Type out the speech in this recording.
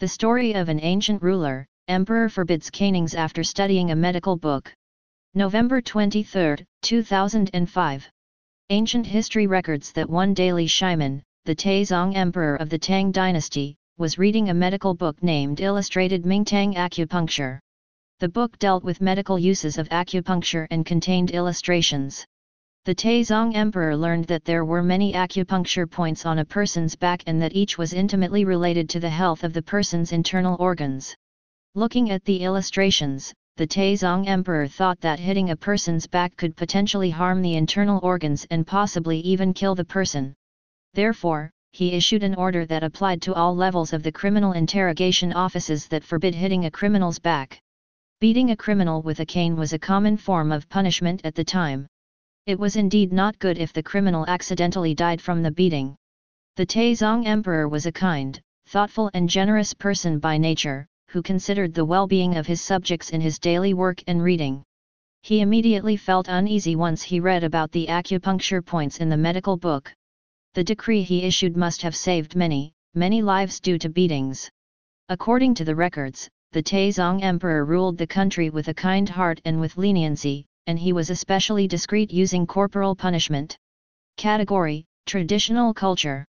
The story of an ancient ruler, emperor forbids canings after studying a medical book. November 23, 2005. Ancient history records that one day Li Shimin, the Taizong emperor of the Tang dynasty, was reading a medical book named Illustrated Mingtang Acupuncture. The book dealt with medical uses of acupuncture and contained illustrations. The Taizong emperor learned that there were many acupuncture points on a person's back and that each was intimately related to the health of the person's internal organs. Looking at the illustrations, the Taizong emperor thought that hitting a person's back could potentially harm the internal organs and possibly even kill the person. Therefore, he issued an order that applied to all levels of the criminal interrogation offices that forbid hitting a criminal's back. Beating a criminal with a cane was a common form of punishment at the time. It was indeed not good if the criminal accidentally died from the beating. The Taizong emperor was a kind, thoughtful and generous person by nature, who considered the well-being of his subjects in his daily work and reading. He immediately felt uneasy once he read about the acupuncture points in the medical book the decree he issued must have saved many, many lives due to beatings. According to the records, the Taizong emperor ruled the country with a kind heart and with leniency, and he was especially discreet using corporal punishment. Category Traditional culture